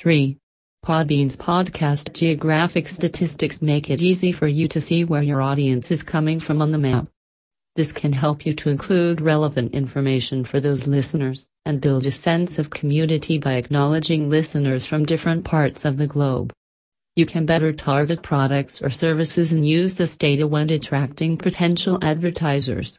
3. Podbean's podcast geographic statistics make it easy for you to see where your audience is coming from on the map. This can help you to include relevant information for those listeners and build a sense of community by acknowledging listeners from different parts of the globe. You can better target products or services and use this data when attracting potential advertisers.